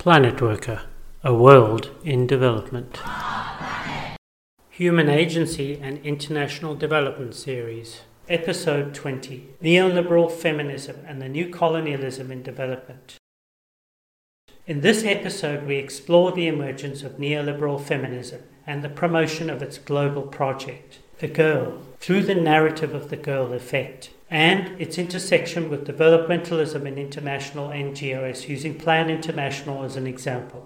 PlanetWorka, a world in development. Human Agency and International Development Series, Episode 20 Neoliberal Feminism and the New Colonialism in Development. In this episode, we explore the emergence of neoliberal feminism and the promotion of its global project, the girl, through the narrative of the girl effect and its intersection with developmentalism and international NGOs, using Plan International as an example.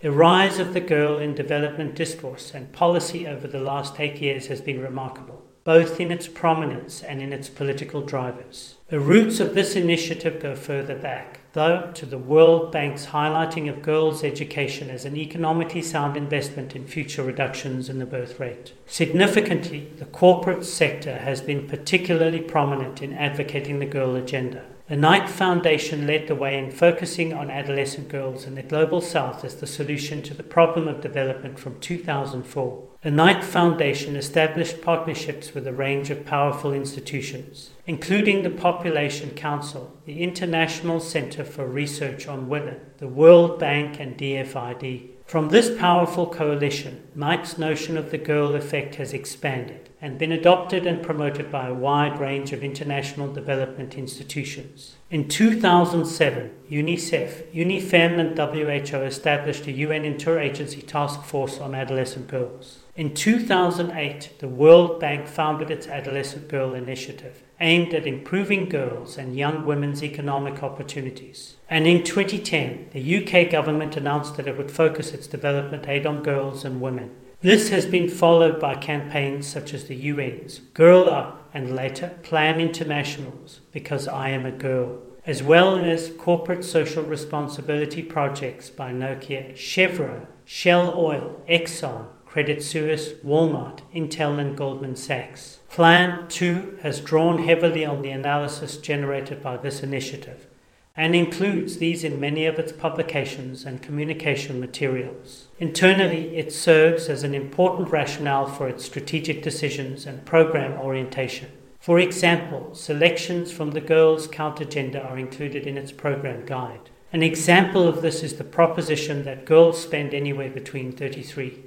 The rise of the girl in development discourse and policy over the last eight years has been remarkable, both in its prominence and in its political drivers. The roots of this initiative go further back, though, to the World Bank's highlighting of girls' education as an economically sound investment in future reductions in the birth rate. Significantly, the corporate sector has been particularly prominent in advocating the girl agenda. The Nike Foundation led the way in focusing on adolescent girls in the Global South as the solution to the problem of development from 2004. The Nike Foundation established partnerships with a range of powerful institutions, including the Population Council, the International Center for Research on Women, the World Bank, and DFID. From this powerful coalition, Nike's notion of the girl effect has expanded and been adopted and promoted by a wide range of international development institutions. In 2007, UNICEF, UNIFEM, and WHO established a UN interagency task force on adolescent girls. In 2008, the World Bank founded its Adolescent Girl Initiative, aimed at improving girls and young women's economic opportunities. And in 2010, the UK government announced that it would focus its development aid on girls and women. This has been followed by campaigns such as the UN's Girl Up and later Plan International's Because I Am a Girl, as well as corporate social responsibility projects by Nokia, Chevron, Shell Oil, Exxon, Credit Suisse, Walmart, Intel, and Goldman Sachs. Plan 2 has drawn heavily on the analysis generated by this initiative and includes these in many of its publications and communication materials. Internally, it serves as an important rationale for its strategic decisions and program orientation. For example, selections from the Girls Countergender are included in its program guide. An example of this is the proposition that girls spend anywhere between 33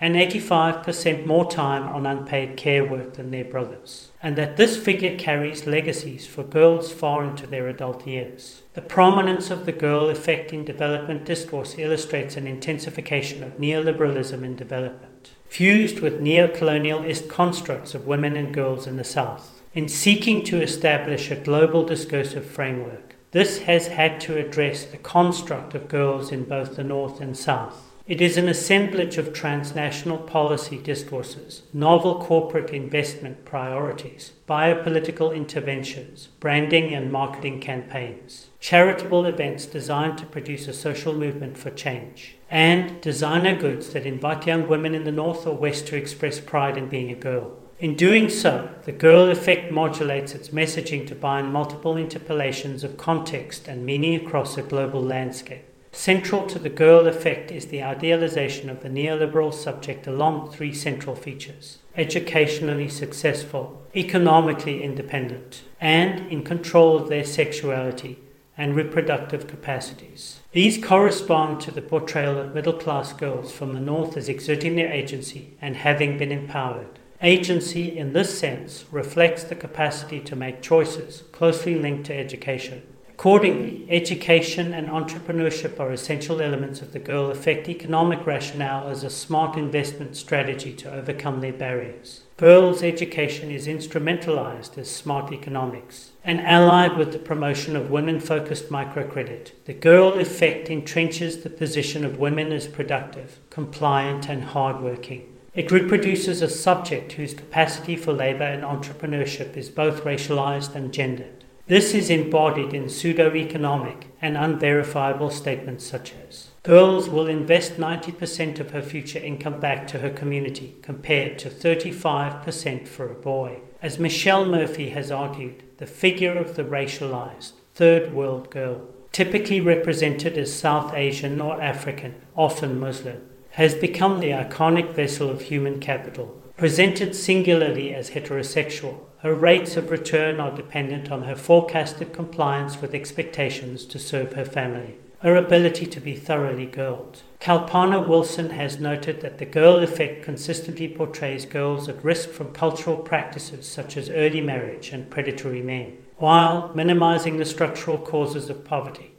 and 85% more time on unpaid care work than their brothers, and that this figure carries legacies for girls far into their adult years. The prominence of the girl effect in development discourse illustrates an intensification of neoliberalism in development, fused with neocolonialist constructs of women and girls in the South. In seeking to establish a global discursive framework, this has had to address the construct of girls in both the North and South it is an assemblage of transnational policy discourses, novel corporate investment priorities, biopolitical interventions, branding and marketing campaigns, charitable events designed to produce a social movement for change, and designer goods that invite young women in the North or West to express pride in being a girl. In doing so, the girl effect modulates its messaging to bind multiple interpolations of context and meaning across a global landscape. Central to the girl effect is the idealization of the neoliberal subject along three central features educationally successful, economically independent, and in control of their sexuality and reproductive capacities. These correspond to the portrayal of middle class girls from the North as exerting their agency and having been empowered. Agency, in this sense, reflects the capacity to make choices closely linked to education. Accordingly, education and entrepreneurship are essential elements of the Girl Effect economic rationale as a smart investment strategy to overcome their barriers. Girls' education is instrumentalized as smart economics and allied with the promotion of women focused microcredit. The Girl Effect entrenches the position of women as productive, compliant, and hardworking. It reproduces a subject whose capacity for labor and entrepreneurship is both racialized and gendered. This is embodied in pseudo economic and unverifiable statements such as Girls will invest 90% of her future income back to her community, compared to 35% for a boy. As Michelle Murphy has argued, the figure of the racialized third world girl, typically represented as South Asian or African, often Muslim, has become the iconic vessel of human capital, presented singularly as heterosexual her rates of return are dependent on her forecasted compliance with expectations to serve her family. her ability to be thoroughly girled. Kalpana Wilson has noted that the girl effect consistently portrays girls at risk from cultural practices such as early marriage and predatory men, while minimizing the structural causes of poverty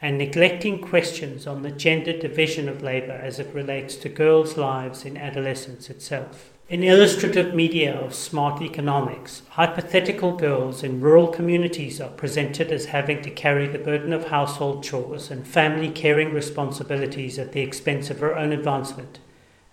and neglecting questions on the gender division of labor as it relates to girls' lives in adolescence itself. In illustrative media of smart economics, hypothetical girls in rural communities are presented as having to carry the burden of household chores and family caring responsibilities at the expense of her own advancement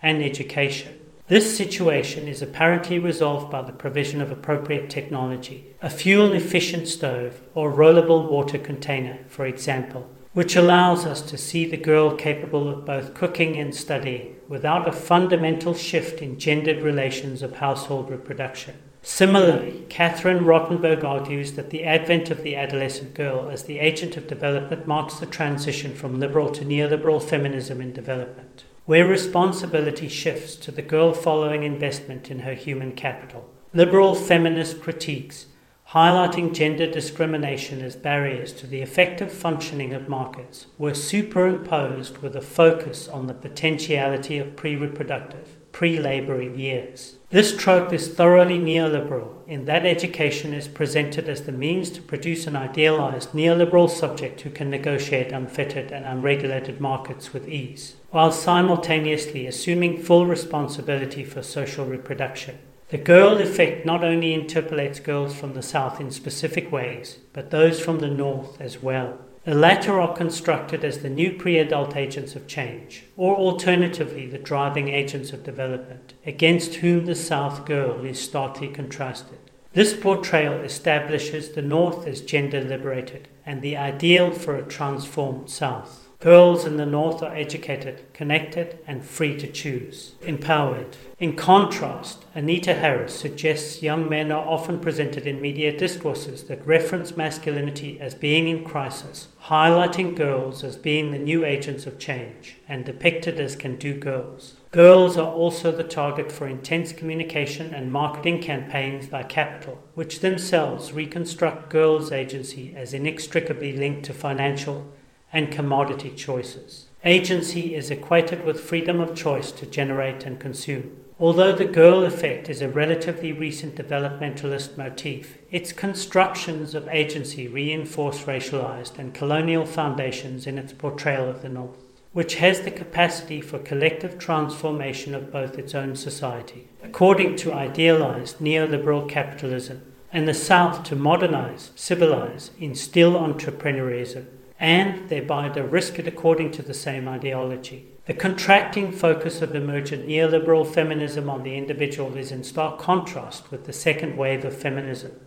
and education. This situation is apparently resolved by the provision of appropriate technology, a fuel efficient stove or rollable water container, for example, which allows us to see the girl capable of both cooking and study without a fundamental shift in gendered relations of household reproduction. Similarly, Catherine Rottenberg argues that the advent of the adolescent girl as the agent of development marks the transition from liberal to neoliberal feminism in development, where responsibility shifts to the girl following investment in her human capital. Liberal feminist critiques highlighting gender discrimination as barriers to the effective functioning of markets, were superimposed with a focus on the potentiality of pre reproductive, pre labouring years. This trope is thoroughly neoliberal in that education is presented as the means to produce an idealized neoliberal subject who can negotiate unfettered and unregulated markets with ease, while simultaneously assuming full responsibility for social reproduction. The girl effect not only interpolates girls from the south in specific ways, but those from the north as well. The latter are constructed as the new pre adult agents of change, or alternatively the driving agents of development, against whom the South girl is starkly contrasted. This portrayal establishes the North as gender liberated and the ideal for a transformed South. Girls in the North are educated, connected, and free to choose, empowered. In contrast, Anita Harris suggests young men are often presented in media discourses that reference masculinity as being in crisis, highlighting girls as being the new agents of change, and depicted as can do girls. Girls are also the target for intense communication and marketing campaigns by Capital, which themselves reconstruct girls' agency as inextricably linked to financial and commodity choices. Agency is equated with freedom of choice to generate and consume. Although the girl effect is a relatively recent developmentalist motif, its constructions of agency reinforce racialized and colonial foundations in its portrayal of the North, which has the capacity for collective transformation of both its own society, according to idealized neoliberal capitalism, and the South to modernize, civilize, instill entrepreneurism, and thereby the risk it according to the same ideology. The contracting focus of emergent neoliberal feminism on the individual is in stark contrast with the second wave of feminism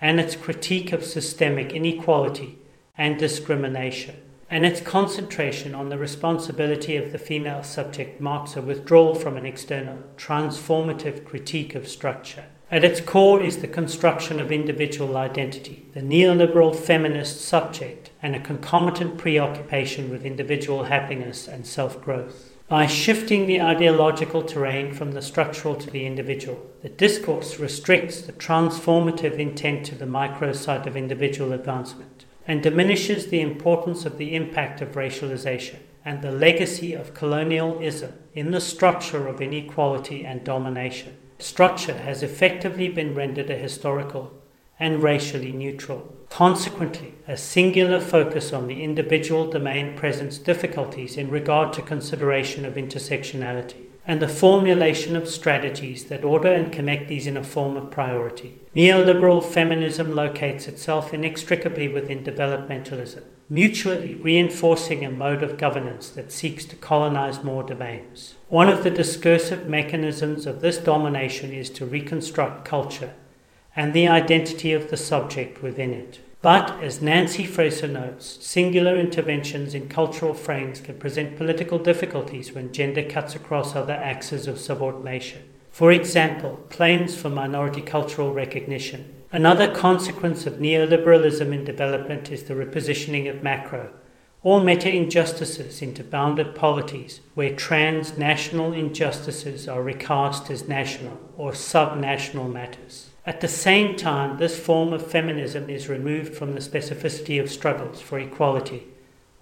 and its critique of systemic inequality and discrimination. And its concentration on the responsibility of the female subject marks a withdrawal from an external, transformative critique of structure. At its core is the construction of individual identity, the neoliberal feminist subject, and a concomitant preoccupation with individual happiness and self growth. By shifting the ideological terrain from the structural to the individual, the discourse restricts the transformative intent to the micro site of individual advancement and diminishes the importance of the impact of racialization and the legacy of colonialism in the structure of inequality and domination structure has effectively been rendered a historical and racially neutral. Consequently, a singular focus on the individual domain presents difficulties in regard to consideration of intersectionality and the formulation of strategies that order and connect these in a form of priority. Neoliberal feminism locates itself inextricably within developmentalism, mutually reinforcing a mode of governance that seeks to colonize more domains. One of the discursive mechanisms of this domination is to reconstruct culture and the identity of the subject within it. But, as Nancy Fraser notes, singular interventions in cultural frames can present political difficulties when gender cuts across other axes of subordination. For example, claims for minority cultural recognition. Another consequence of neoliberalism in development is the repositioning of macro, all meta injustices into bounded polities where transnational injustices are recast as national or subnational matters. At the same time, this form of feminism is removed from the specificity of struggles for equality,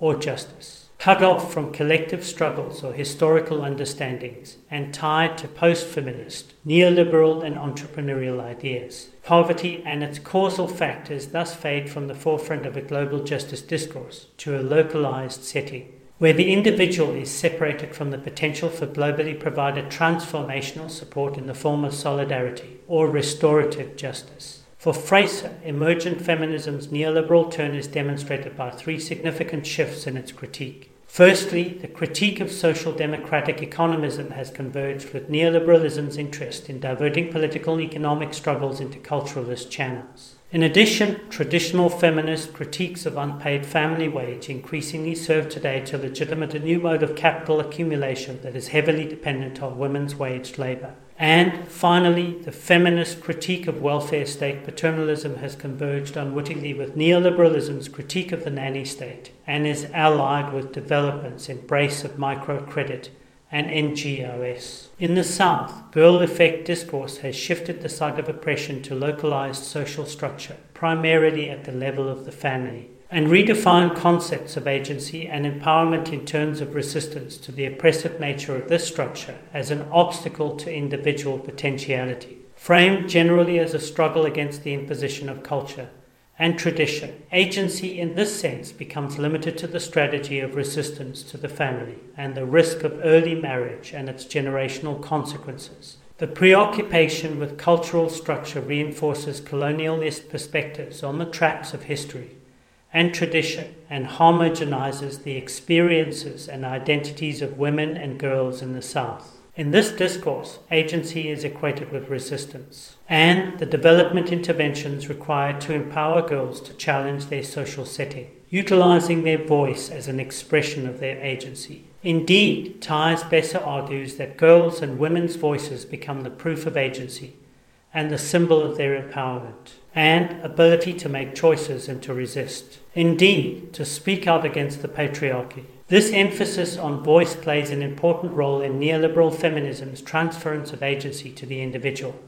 or justice. Cut off from collective struggles or historical understandings and tied to post feminist, neoliberal, and entrepreneurial ideas. Poverty and its causal factors thus fade from the forefront of a global justice discourse to a localized setting where the individual is separated from the potential for globally provided transformational support in the form of solidarity or restorative justice. For Fraser, emergent feminism's neoliberal turn is demonstrated by three significant shifts in its critique. Firstly, the critique of social democratic economism has converged with neoliberalism's interest in diverting political and economic struggles into culturalist channels. In addition, traditional feminist critiques of unpaid family wage increasingly serve today to legitimate a new mode of capital accumulation that is heavily dependent on women's waged labour. And finally, the feminist critique of welfare state paternalism has converged unwittingly with neoliberalism's critique of the nanny state and is allied with development's embrace of microcredit and NGOs. In the South, girl effect discourse has shifted the site of oppression to localized social structure, primarily at the level of the family, and redefined concepts of agency and empowerment in terms of resistance to the oppressive nature of this structure as an obstacle to individual potentiality. Framed generally as a struggle against the imposition of culture, and tradition. Agency in this sense becomes limited to the strategy of resistance to the family and the risk of early marriage and its generational consequences. The preoccupation with cultural structure reinforces colonialist perspectives on the traps of history and tradition and homogenizes the experiences and identities of women and girls in the South. In this discourse, agency is equated with resistance and the development interventions required to empower girls to challenge their social setting, utilizing their voice as an expression of their agency. Indeed, Thais Besser argues that girls' and women's voices become the proof of agency and the symbol of their empowerment and ability to make choices and to resist. Indeed, to speak out against the patriarchy this emphasis on voice plays an important role in neoliberal feminism's transference of agency to the individual,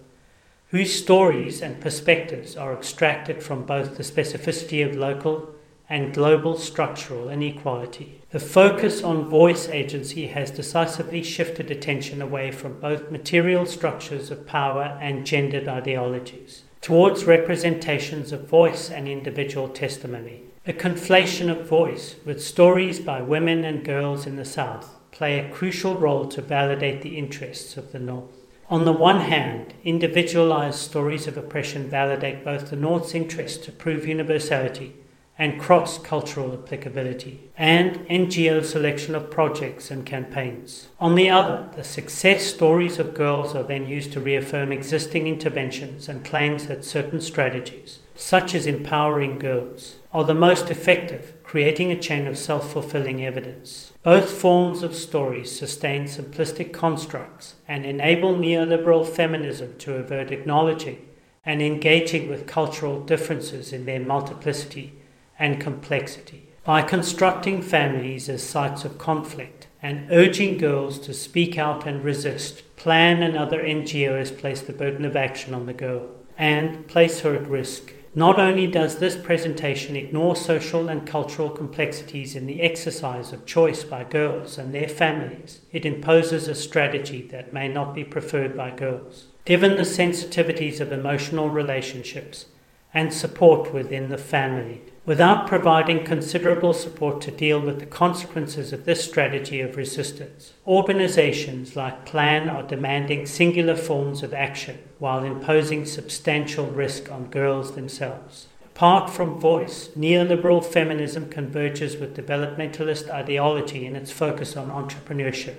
whose stories and perspectives are extracted from both the specificity of local and global structural inequality. The focus on voice agency has decisively shifted attention away from both material structures of power and gendered ideologies towards representations of voice and individual testimony. A conflation of voice with stories by women and girls in the South play a crucial role to validate the interests of the North. On the one hand, individualized stories of oppression validate both the North's interest to prove universality and cross cultural applicability, and NGO selection of projects and campaigns. On the other, the success stories of girls are then used to reaffirm existing interventions and claims that certain strategies, such as empowering girls, are the most effective, creating a chain of self fulfilling evidence. Both forms of stories sustain simplistic constructs and enable neoliberal feminism to avert acknowledging and engaging with cultural differences in their multiplicity and complexity. By constructing families as sites of conflict and urging girls to speak out and resist, Plan and other NGOs place the burden of action on the girl and place her at risk not only does this presentation ignore social and cultural complexities in the exercise of choice by girls and their families, it imposes a strategy that may not be preferred by girls. Given the sensitivities of emotional relationships and support within the family, without providing considerable support to deal with the consequences of this strategy of resistance. Organizations like Plan are demanding singular forms of action while imposing substantial risk on girls themselves. Apart from voice, neoliberal feminism converges with developmentalist ideology in its focus on entrepreneurship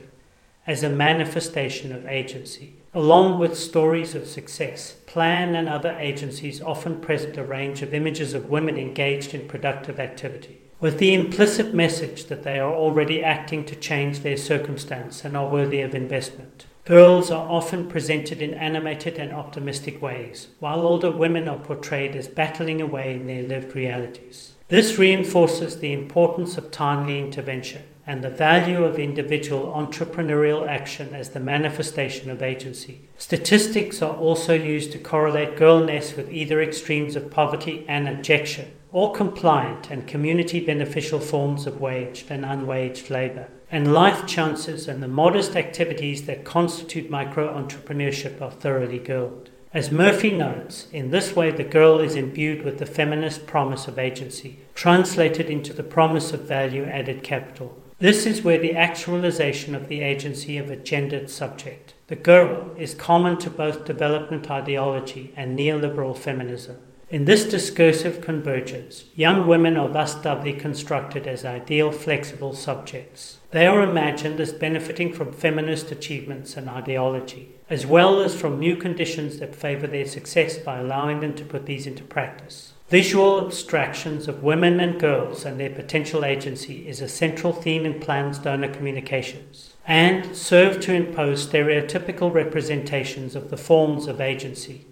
as a manifestation of agency. Along with stories of success, Plan and other agencies often present a range of images of women engaged in productive activity, with the implicit message that they are already acting to change their circumstance and are worthy of investment. Girls are often presented in animated and optimistic ways, while older women are portrayed as battling away in their lived realities. This reinforces the importance of timely intervention and the value of individual entrepreneurial action as the manifestation of agency. Statistics are also used to correlate girlness with either extremes of poverty and abjection, or compliant and community beneficial forms of waged and unwaged labor. And life chances and the modest activities that constitute micro entrepreneurship are thoroughly girled. As Murphy notes, in this way the girl is imbued with the feminist promise of agency, translated into the promise of value added capital. This is where the actualization of the agency of a gendered subject, the girl, is common to both development ideology and neoliberal feminism. In this discursive convergence, young women are thus doubly constructed as ideal flexible subjects. They are imagined as benefiting from feminist achievements and ideology, as well as from new conditions that favor their success by allowing them to put these into practice. Visual abstractions of women and girls and their potential agency is a central theme in Plan's donor communications and serve to impose stereotypical representations of the forms of agency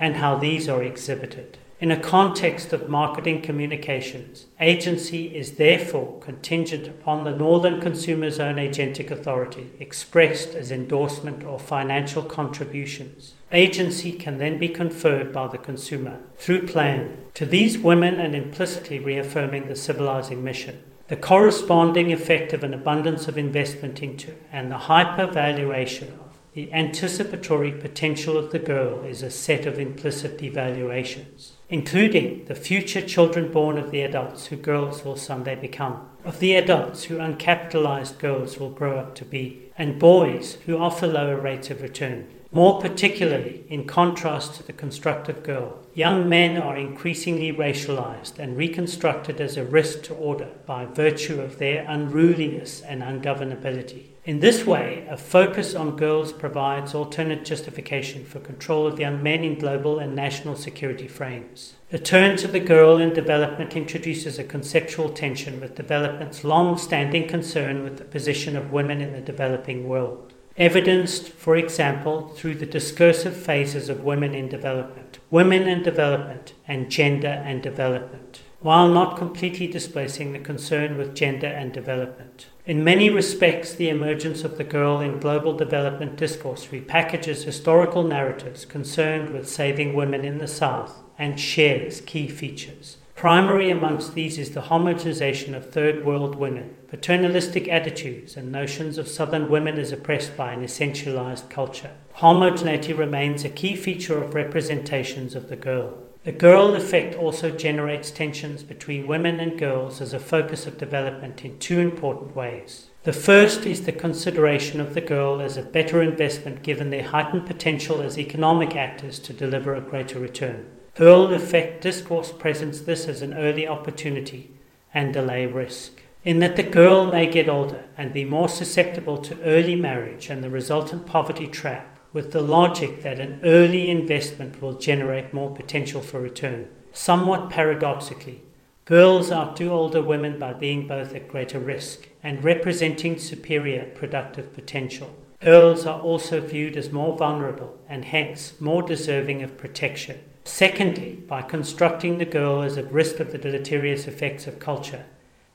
and how these are exhibited. In a context of marketing communications, agency is therefore contingent upon the northern consumer's own agentic authority, expressed as endorsement or financial contributions. Agency can then be conferred by the consumer through plan to these women and implicitly reaffirming the civilizing mission. The corresponding effect of an abundance of investment into and the hypervaluation of the anticipatory potential of the girl is a set of implicit devaluations, including the future children born of the adults who girls will someday become, of the adults who uncapitalized girls will grow up to be, and boys who offer lower rates of return. More particularly, in contrast to the constructive girl, young men are increasingly racialized and reconstructed as a risk to order by virtue of their unruliness and ungovernability. In this way, a focus on girls provides alternate justification for control of young men in global and national security frames. The turn to the girl in development introduces a conceptual tension with development's long standing concern with the position of women in the developing world. Evidenced, for example, through the discursive phases of women in development, women in development, and gender and development, while not completely displacing the concern with gender and development. In many respects, the emergence of the girl in global development discourse repackages historical narratives concerned with saving women in the South and shares key features. Primary amongst these is the homogenization of third world women, paternalistic attitudes, and notions of southern women as oppressed by an essentialized culture. Homogeneity remains a key feature of representations of the girl. The girl effect also generates tensions between women and girls as a focus of development in two important ways. The first is the consideration of the girl as a better investment given their heightened potential as economic actors to deliver a greater return. Girl effect discourse presents this as an early opportunity and delay risk, in that the girl may get older and be more susceptible to early marriage and the resultant poverty trap with the logic that an early investment will generate more potential for return. Somewhat paradoxically, girls outdo older women by being both at greater risk and representing superior productive potential. Girls are also viewed as more vulnerable and hence more deserving of protection. Secondly, by constructing the girl as at risk of the deleterious effects of culture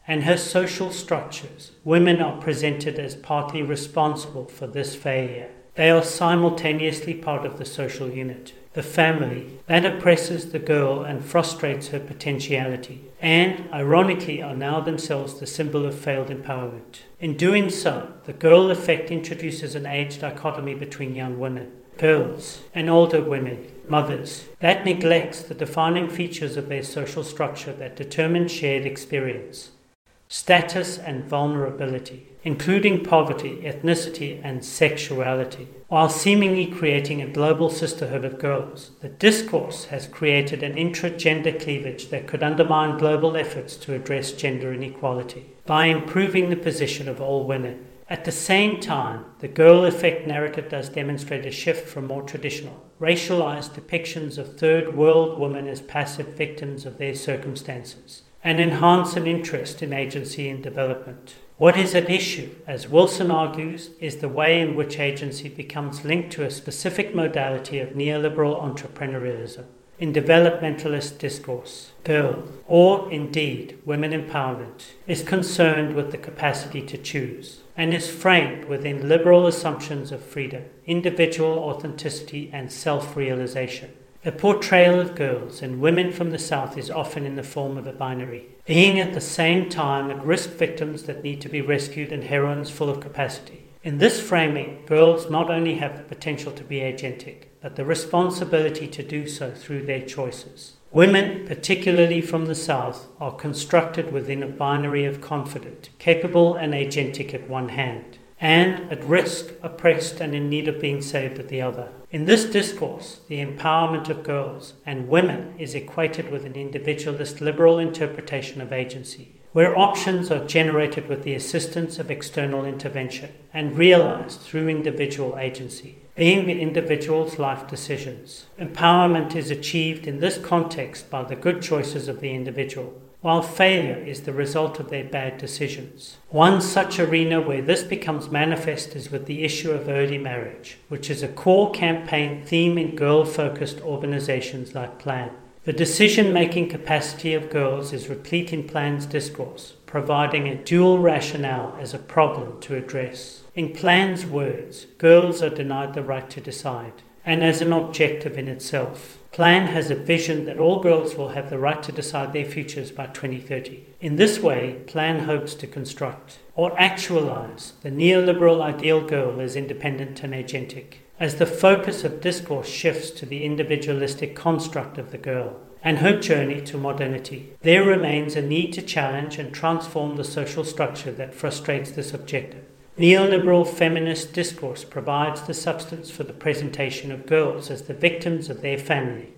and her social structures, women are presented as partly responsible for this failure. They are simultaneously part of the social unit, the family, that oppresses the girl and frustrates her potentiality, and, ironically, are now themselves the symbol of failed empowerment. In doing so, the girl effect introduces an age dichotomy between young women, girls, and older women, mothers, that neglects the defining features of their social structure that determine shared experience status and vulnerability including poverty, ethnicity, and sexuality, while seemingly creating a global sisterhood of girls. The discourse has created an intra-gender cleavage that could undermine global efforts to address gender inequality by improving the position of all women. At the same time, the girl effect narrative does demonstrate a shift from more traditional, racialized depictions of third world women as passive victims of their circumstances and enhance an interest in agency and development. What is at issue, as Wilson argues, is the way in which agency becomes linked to a specific modality of neoliberal entrepreneurialism. in developmentalist discourse. Girl, or indeed women empowerment, is concerned with the capacity to choose and is framed within liberal assumptions of freedom, individual authenticity, and self realization. A portrayal of girls and women from the South is often in the form of a binary, being at the same time at risk victims that need to be rescued and heroines full of capacity. In this framing, girls not only have the potential to be agentic, but the responsibility to do so through their choices. Women, particularly from the South, are constructed within a binary of confident, capable, and agentic at one hand, and at risk, oppressed, and in need of being saved at the other. In this discourse, the empowerment of girls and women is equated with an individualist liberal interpretation of agency, where options are generated with the assistance of external intervention and realized through individual agency being the individual's life decisions. Empowerment is achieved in this context by the good choices of the individual, while failure is the result of their bad decisions. One such arena where this becomes manifest is with the issue of early marriage, which is a core campaign theme in girl focused organizations like PLAN. The decision making capacity of girls is replete in PLAN's discourse, providing a dual rationale as a problem to address. In Plan's words, girls are denied the right to decide, and as an objective in itself. Plan has a vision that all girls will have the right to decide their futures by 2030. In this way, Plan hopes to construct or actualize the neoliberal ideal girl as independent and agentic, as the focus of discourse shifts to the individualistic construct of the girl and her journey to modernity. There remains a need to challenge and transform the social structure that frustrates this objective. Neoliberal feminist discourse provides the substance for the presentation of girls as the victims of their family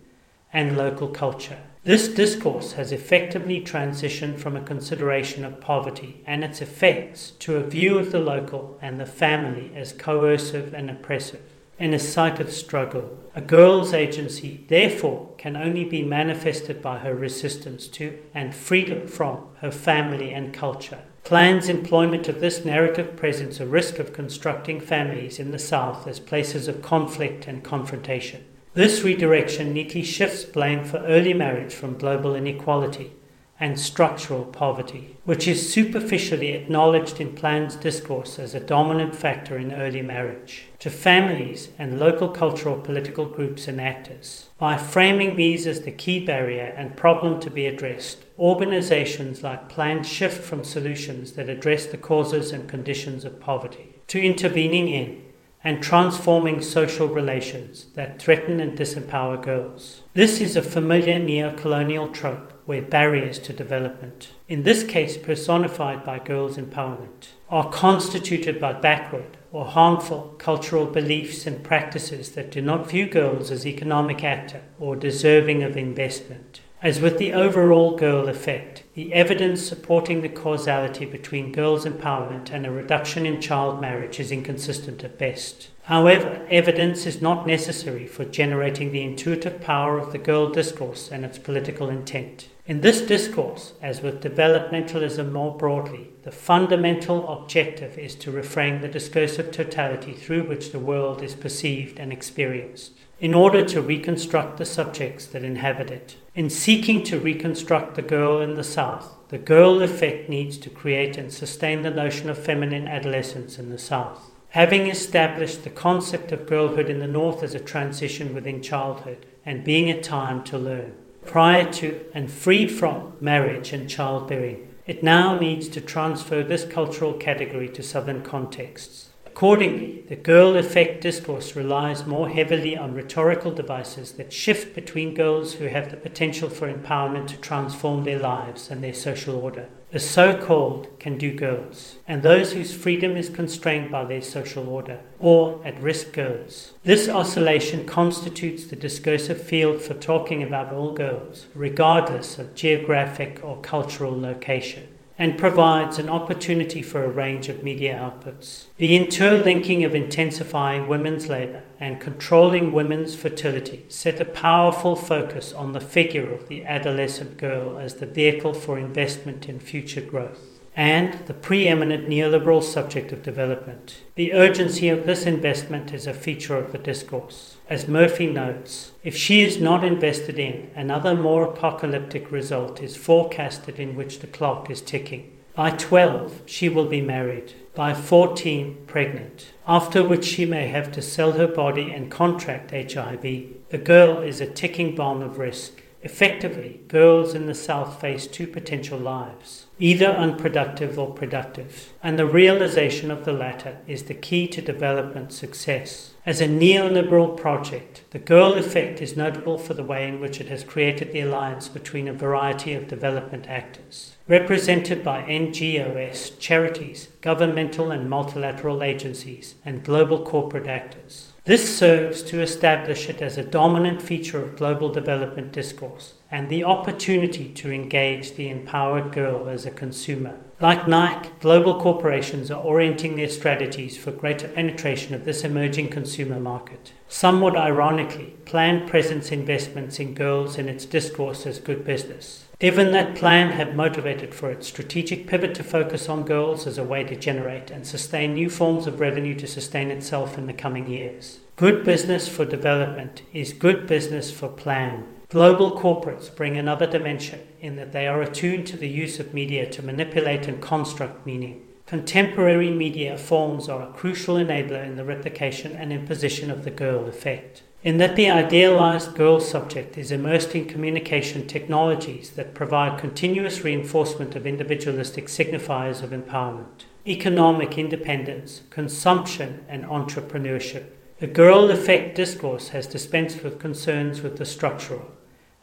and local culture. This discourse has effectively transitioned from a consideration of poverty and its effects to a view of the local and the family as coercive and oppressive in a site of struggle. A girl's agency, therefore, can only be manifested by her resistance to and freedom from her family and culture. Plan's employment of this narrative presents a risk of constructing families in the South as places of conflict and confrontation. This redirection neatly shifts blame for early marriage from global inequality and structural poverty, which is superficially acknowledged in Plan's discourse as a dominant factor in early marriage, to families and local cultural political groups and actors. By framing these as the key barrier and problem to be addressed, organizations like Plan shift from solutions that address the causes and conditions of poverty to intervening in and transforming social relations that threaten and disempower girls. This is a familiar neo-colonial trope where barriers to development, in this case personified by girls' empowerment, are constituted by backward or harmful cultural beliefs and practices that do not view girls as economic actor or deserving of investment. As with the overall girl effect, the evidence supporting the causality between girls' empowerment and a reduction in child marriage is inconsistent at best. However, evidence is not necessary for generating the intuitive power of the girl discourse and its political intent. In this discourse, as with developmentalism more broadly, the fundamental objective is to reframe the discursive totality through which the world is perceived and experienced in order to reconstruct the subjects that inhabit it. In seeking to reconstruct the girl in the South, the girl effect needs to create and sustain the notion of feminine adolescence in the South. Having established the concept of girlhood in the North as a transition within childhood and being a time to learn, prior to and freed from marriage and childbearing, it now needs to transfer this cultural category to Southern contexts. Accordingly, the girl effect discourse relies more heavily on rhetorical devices that shift between girls who have the potential for empowerment to transform their lives and their social order, the so called can do girls, and those whose freedom is constrained by their social order, or at risk girls. This oscillation constitutes the discursive field for talking about all girls, regardless of geographic or cultural location and provides an opportunity for a range of media outputs. The interlinking of intensifying women's labour and controlling women's fertility set a powerful focus on the figure of the adolescent girl as the vehicle for investment in future growth. And the preeminent neoliberal subject of development. The urgency of this investment is a feature of the discourse. As Murphy notes, if she is not invested in, another more apocalyptic result is forecasted in which the clock is ticking. By 12, she will be married. By 14, pregnant. After which she may have to sell her body and contract HIV. The girl is a ticking bomb of risk. Effectively, girls in the South face two potential lives either unproductive or productive, and the realization of the latter is the key to development success. As a neoliberal project, the Girl Effect is notable for the way in which it has created the alliance between a variety of development actors, represented by NGOs, charities, governmental and multilateral agencies, and global corporate actors. This serves to establish it as a dominant feature of global development discourse and the opportunity to engage the empowered girl as a consumer. Like Nike, global corporations are orienting their strategies for greater penetration of this emerging consumer market. Somewhat ironically, planned presence investments in girls in its discourse as good business. Given that plan had motivated for its strategic pivot to focus on girls as a way to generate and sustain new forms of revenue to sustain itself in the coming years. Good business for development is good business for plan. Global corporates bring another dimension in that they are attuned to the use of media to manipulate and construct meaning. Contemporary media forms are a crucial enabler in the replication and imposition of the girl effect in that the idealized girl subject is immersed in communication technologies that provide continuous reinforcement of individualistic signifiers of empowerment, economic independence, consumption, and entrepreneurship. The girl effect discourse has dispensed with concerns with the structural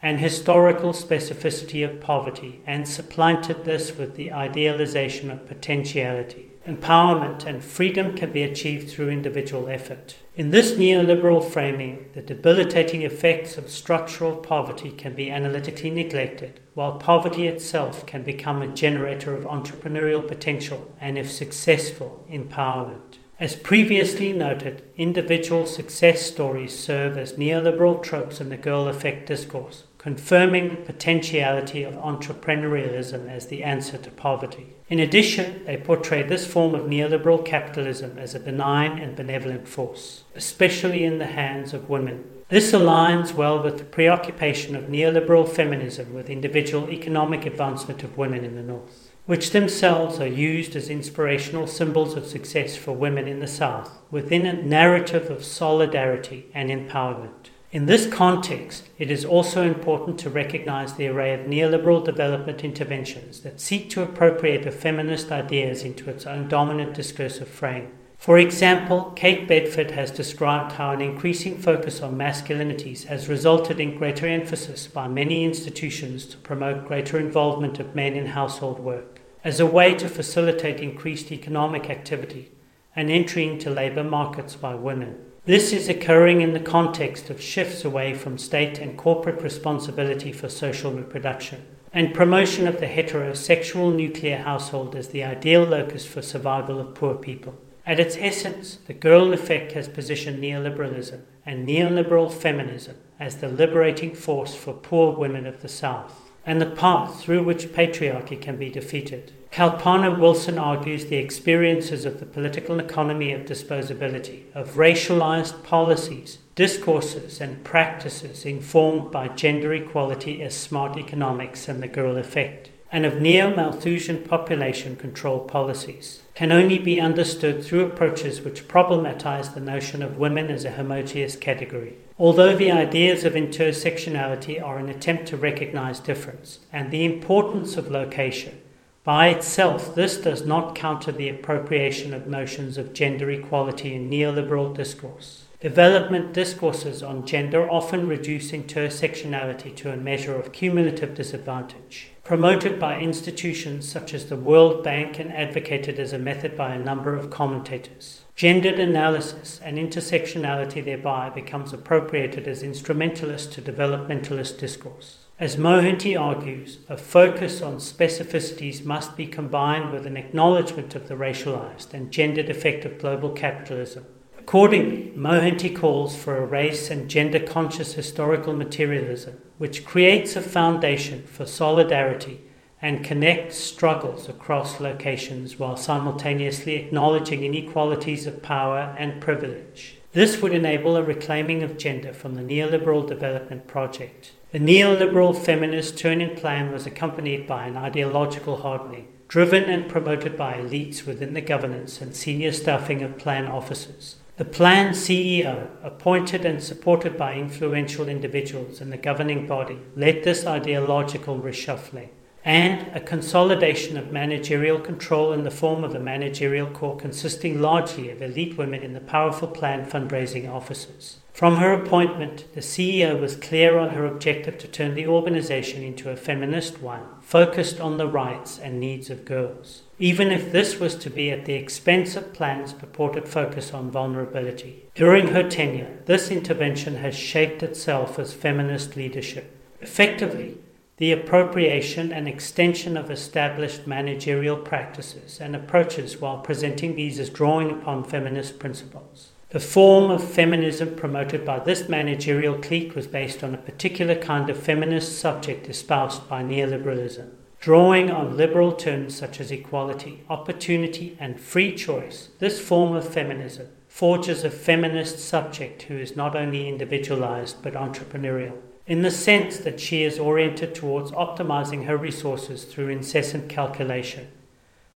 and historical specificity of poverty and supplanted this with the idealization of potentiality. Empowerment and freedom can be achieved through individual effort. In this neoliberal framing, the debilitating effects of structural poverty can be analytically neglected, while poverty itself can become a generator of entrepreneurial potential and, if successful, empowerment. As previously noted, individual success stories serve as neoliberal tropes in the girl effect discourse, confirming the potentiality of entrepreneurialism as the answer to poverty. In addition, they portray this form of neoliberal capitalism as a benign and benevolent force, especially in the hands of women. This aligns well with the preoccupation of neoliberal feminism with individual economic advancement of women in the North, which themselves are used as inspirational symbols of success for women in the South within a narrative of solidarity and empowerment. In this context, it is also important to recognize the array of neoliberal development interventions that seek to appropriate the feminist ideas into its own dominant discursive frame. For example, Kate Bedford has described how an increasing focus on masculinities has resulted in greater emphasis by many institutions to promote greater involvement of men in household work as a way to facilitate increased economic activity and entry into labor markets by women. This is occurring in the context of shifts away from state and corporate responsibility for social reproduction and promotion of the heterosexual nuclear household as the ideal locus for survival of poor people. At its essence, the girl effect has positioned neoliberalism and neoliberal feminism as the liberating force for poor women of the South and the path through which patriarchy can be defeated. Kalpana Wilson argues the experiences of the political economy of disposability, of racialized policies, discourses, and practices informed by gender equality as smart economics and the girl effect, and of neo Malthusian population control policies, can only be understood through approaches which problematize the notion of women as a homogeneous category. Although the ideas of intersectionality are an attempt to recognize difference and the importance of location, by itself, this does not counter the appropriation of notions of gender equality in neoliberal discourse. Development discourses on gender often reduce intersectionality to a measure of cumulative disadvantage. Promoted by institutions such as the World Bank and advocated as a method by a number of commentators. Gendered analysis and intersectionality thereby becomes appropriated as instrumentalist to developmentalist discourse. As Mohanty argues, a focus on specificities must be combined with an acknowledgement of the racialized and gendered effect of global capitalism. Accordingly, Mohanty calls for a race and gender conscious historical materialism, which creates a foundation for solidarity and connect struggles across locations while simultaneously acknowledging inequalities of power and privilege. This would enable a reclaiming of gender from the neoliberal development project. The neoliberal feminist turning plan was accompanied by an ideological hardening, driven and promoted by elites within the governance and senior staffing of plan offices. The plan CEO, appointed and supported by influential individuals in the governing body, led this ideological reshuffling and a consolidation of managerial control in the form of a managerial corps consisting largely of elite women in the powerful plan fundraising offices. From her appointment, the CEO was clear on her objective to turn the organization into a feminist one, focused on the rights and needs of girls, even if this was to be at the expense of plans purported focus on vulnerability. During her tenure, this intervention has shaped itself as feminist leadership. Effectively, the appropriation and extension of established managerial practices and approaches while presenting these as drawing upon feminist principles. The form of feminism promoted by this managerial clique was based on a particular kind of feminist subject espoused by neoliberalism. Drawing on liberal terms such as equality, opportunity, and free choice, this form of feminism forges a feminist subject who is not only individualized but entrepreneurial in the sense that she is oriented towards optimizing her resources through incessant calculation,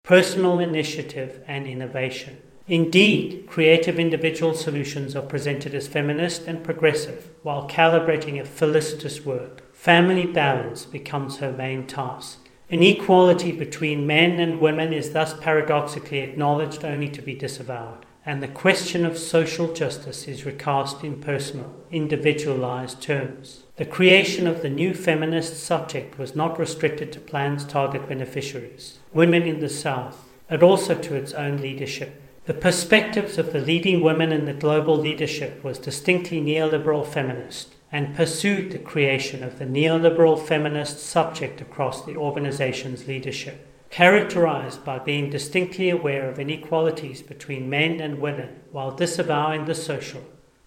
personal initiative, and innovation. Indeed, creative individual solutions are presented as feminist and progressive, while calibrating a felicitous work. Family balance becomes her main task. Inequality between men and women is thus paradoxically acknowledged only to be disavowed and the question of social justice is recast in personal, individualized terms. The creation of the new feminist subject was not restricted to plan's target beneficiaries, women in the South, but also to its own leadership. The perspectives of the leading women in the global leadership was distinctly neoliberal feminist and pursued the creation of the neoliberal feminist subject across the organization's leadership characterized by being distinctly aware of inequalities between men and women while disavowing the social,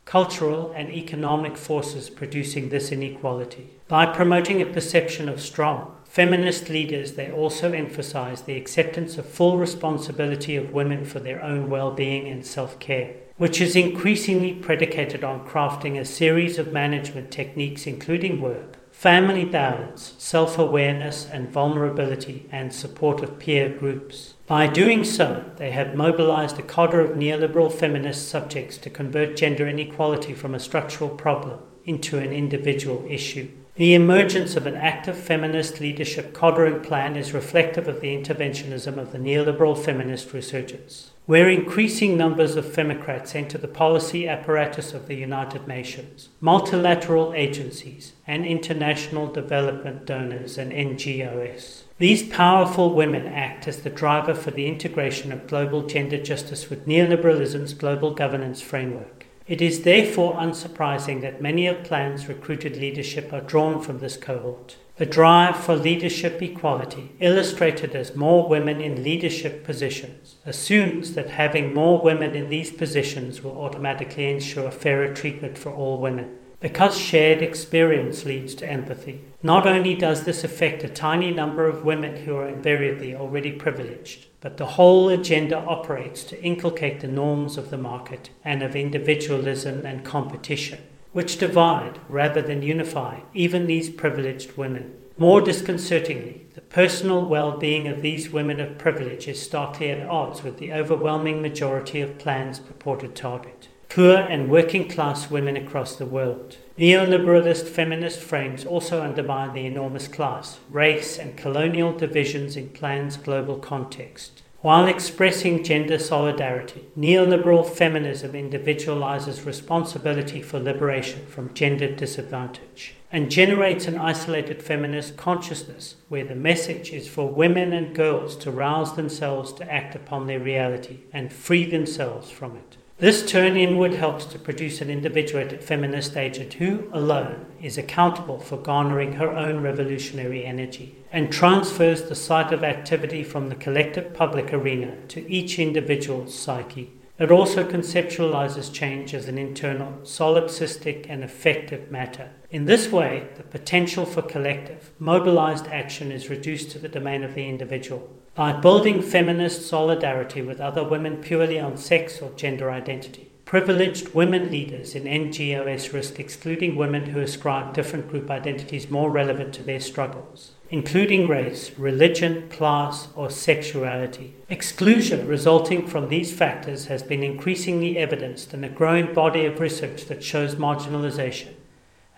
cultural, and economic forces producing this inequality. By promoting a perception of strong, feminist leaders, they also emphasize the acceptance of full responsibility of women for their own well being and self care. Which is increasingly predicated on crafting a series of management techniques, including work, family balance, self awareness, and vulnerability, and support of peer groups. By doing so, they have mobilized a cadre of neoliberal feminist subjects to convert gender inequality from a structural problem into an individual issue. The emergence of an active feminist leadership cadring plan is reflective of the interventionism of the neoliberal feminist resurgence where increasing numbers of Femocrats enter the policy apparatus of the United Nations, multilateral agencies, and international development donors and NGOs. These powerful women act as the driver for the integration of global gender justice with neoliberalism's global governance framework. It is therefore unsurprising that many of Plan's recruited leadership are drawn from this cohort. The drive for leadership equality, illustrated as more women in leadership positions, assumes that having more women in these positions will automatically ensure fairer treatment for all women. Because shared experience leads to empathy, not only does this affect a tiny number of women who are invariably already privileged, but the whole agenda operates to inculcate the norms of the market and of individualism and competition which divide rather than unify even these privileged women. More disconcertingly, the personal well being of these women of privilege is starkly at odds with the overwhelming majority of Plan's purported target poor and working class women across the world. Neoliberalist feminist frames also undermine the enormous class, race, and colonial divisions in Plan's global context. While expressing gender solidarity, neoliberal feminism individualizes responsibility for liberation from gender disadvantage and generates an isolated feminist consciousness where the message is for women and girls to rouse themselves to act upon their reality and free themselves from it. This turn inward helps to produce an individuated feminist agent who, alone, is accountable for garnering her own revolutionary energy and transfers the site of activity from the collective public arena to each individual's psyche. It also conceptualizes change as an internal, solipsistic, and effective matter. In this way, the potential for collective, mobilized action is reduced to the domain of the individual. By building feminist solidarity with other women purely on sex or gender identity, Privileged women leaders in NGOs risk excluding women who ascribe different group identities more relevant to their struggles, including race, religion, class, or sexuality. Exclusion resulting from these factors has been increasingly evidenced in a growing body of research that shows marginalization,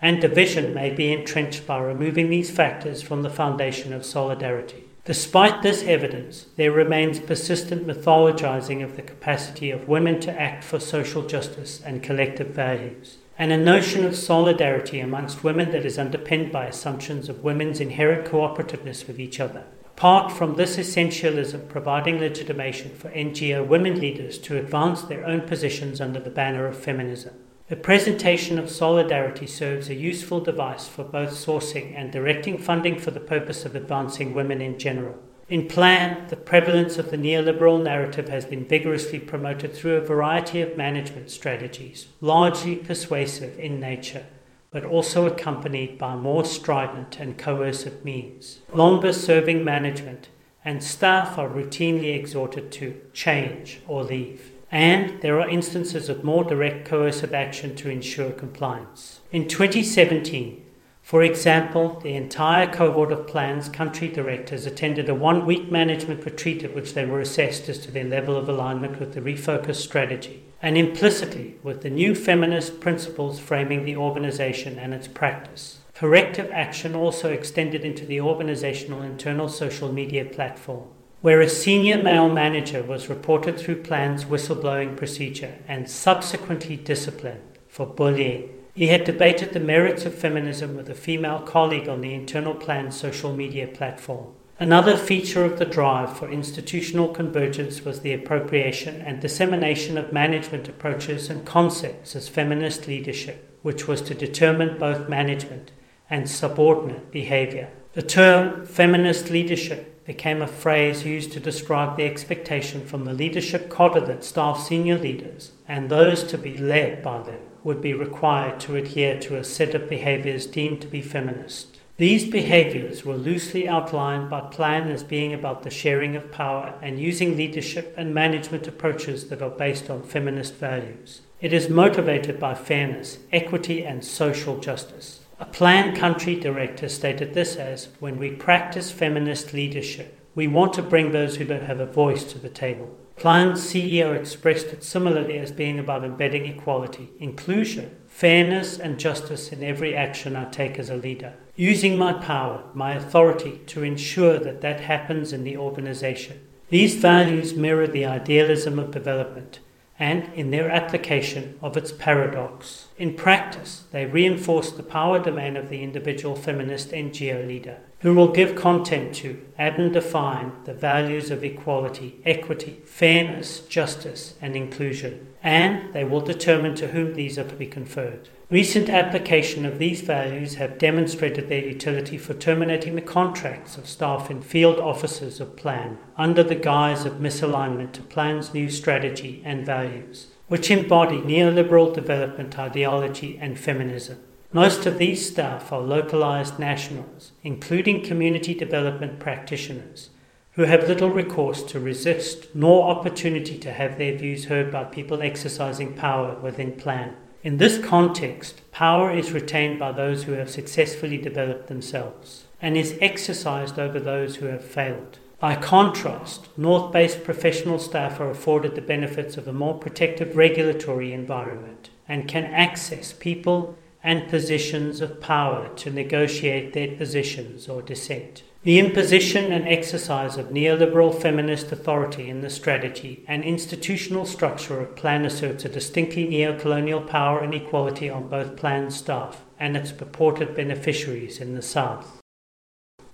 and division may be entrenched by removing these factors from the foundation of solidarity. Despite this evidence, there remains persistent mythologizing of the capacity of women to act for social justice and collective values, and a notion of solidarity amongst women that is underpinned by assumptions of women's inherent cooperativeness with each other. Apart from this essentialism providing legitimation for NGO women leaders to advance their own positions under the banner of feminism. The presentation of solidarity serves a useful device for both sourcing and directing funding for the purpose of advancing women in general. In plan, the prevalence of the neoliberal narrative has been vigorously promoted through a variety of management strategies, largely persuasive in nature, but also accompanied by more strident and coercive means. Longer serving management and staff are routinely exhorted to change or leave and there are instances of more direct coercive action to ensure compliance. In 2017, for example, the entire cohort of Plan's country directors attended a one week management retreat at which they were assessed as to their level of alignment with the refocused strategy and implicitly with the new feminist principles framing the organization and its practice. Corrective action also extended into the organizational internal social media platform where a senior male manager was reported through Plan's whistleblowing procedure and subsequently disciplined for bullying. He had debated the merits of feminism with a female colleague on the internal Plan social media platform. Another feature of the drive for institutional convergence was the appropriation and dissemination of management approaches and concepts as feminist leadership, which was to determine both management and subordinate behavior. The term feminist leadership became a phrase used to describe the expectation from the leadership cadre that staff senior leaders and those to be led by them would be required to adhere to a set of behaviors deemed to be feminist. These behaviors were loosely outlined by Plan as being about the sharing of power and using leadership and management approaches that are based on feminist values. It is motivated by fairness, equity, and social justice. A Plan country director stated this as When we practice feminist leadership, we want to bring those who don't have a voice to the table. Plan's CEO expressed it similarly as being about embedding equality, inclusion, fairness, and justice in every action I take as a leader, using my power, my authority to ensure that that happens in the organization. These values mirror the idealism of development and in their application of its paradox. In practice, they reinforce the power domain of the individual feminist NGO leader, who will give content to and define the values of equality, equity, fairness, justice, and inclusion, and they will determine to whom these are to be conferred. Recent application of these values have demonstrated their utility for terminating the contracts of staff in field offices of Plan under the guise of misalignment to Plan's new strategy and values, which embody neoliberal development ideology and feminism. Most of these staff are localized nationals, including community development practitioners, who have little recourse to resist nor opportunity to have their views heard by people exercising power within Plan. In this context, power is retained by those who have successfully developed themselves and is exercised over those who have failed. By contrast, North based professional staff are afforded the benefits of a more protective regulatory environment and can access people and positions of power to negotiate their positions or dissent. The imposition and exercise of neoliberal feminist authority in the strategy and institutional structure of Plan asserts a distinctly neocolonial power and equality on both Plan staff and its purported beneficiaries in the South.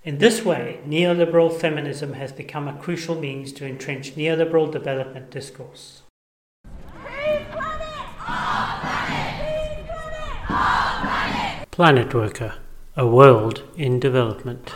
In this way, neoliberal feminism has become a crucial means to entrench neoliberal development discourse. PlanetWorka, a world in development.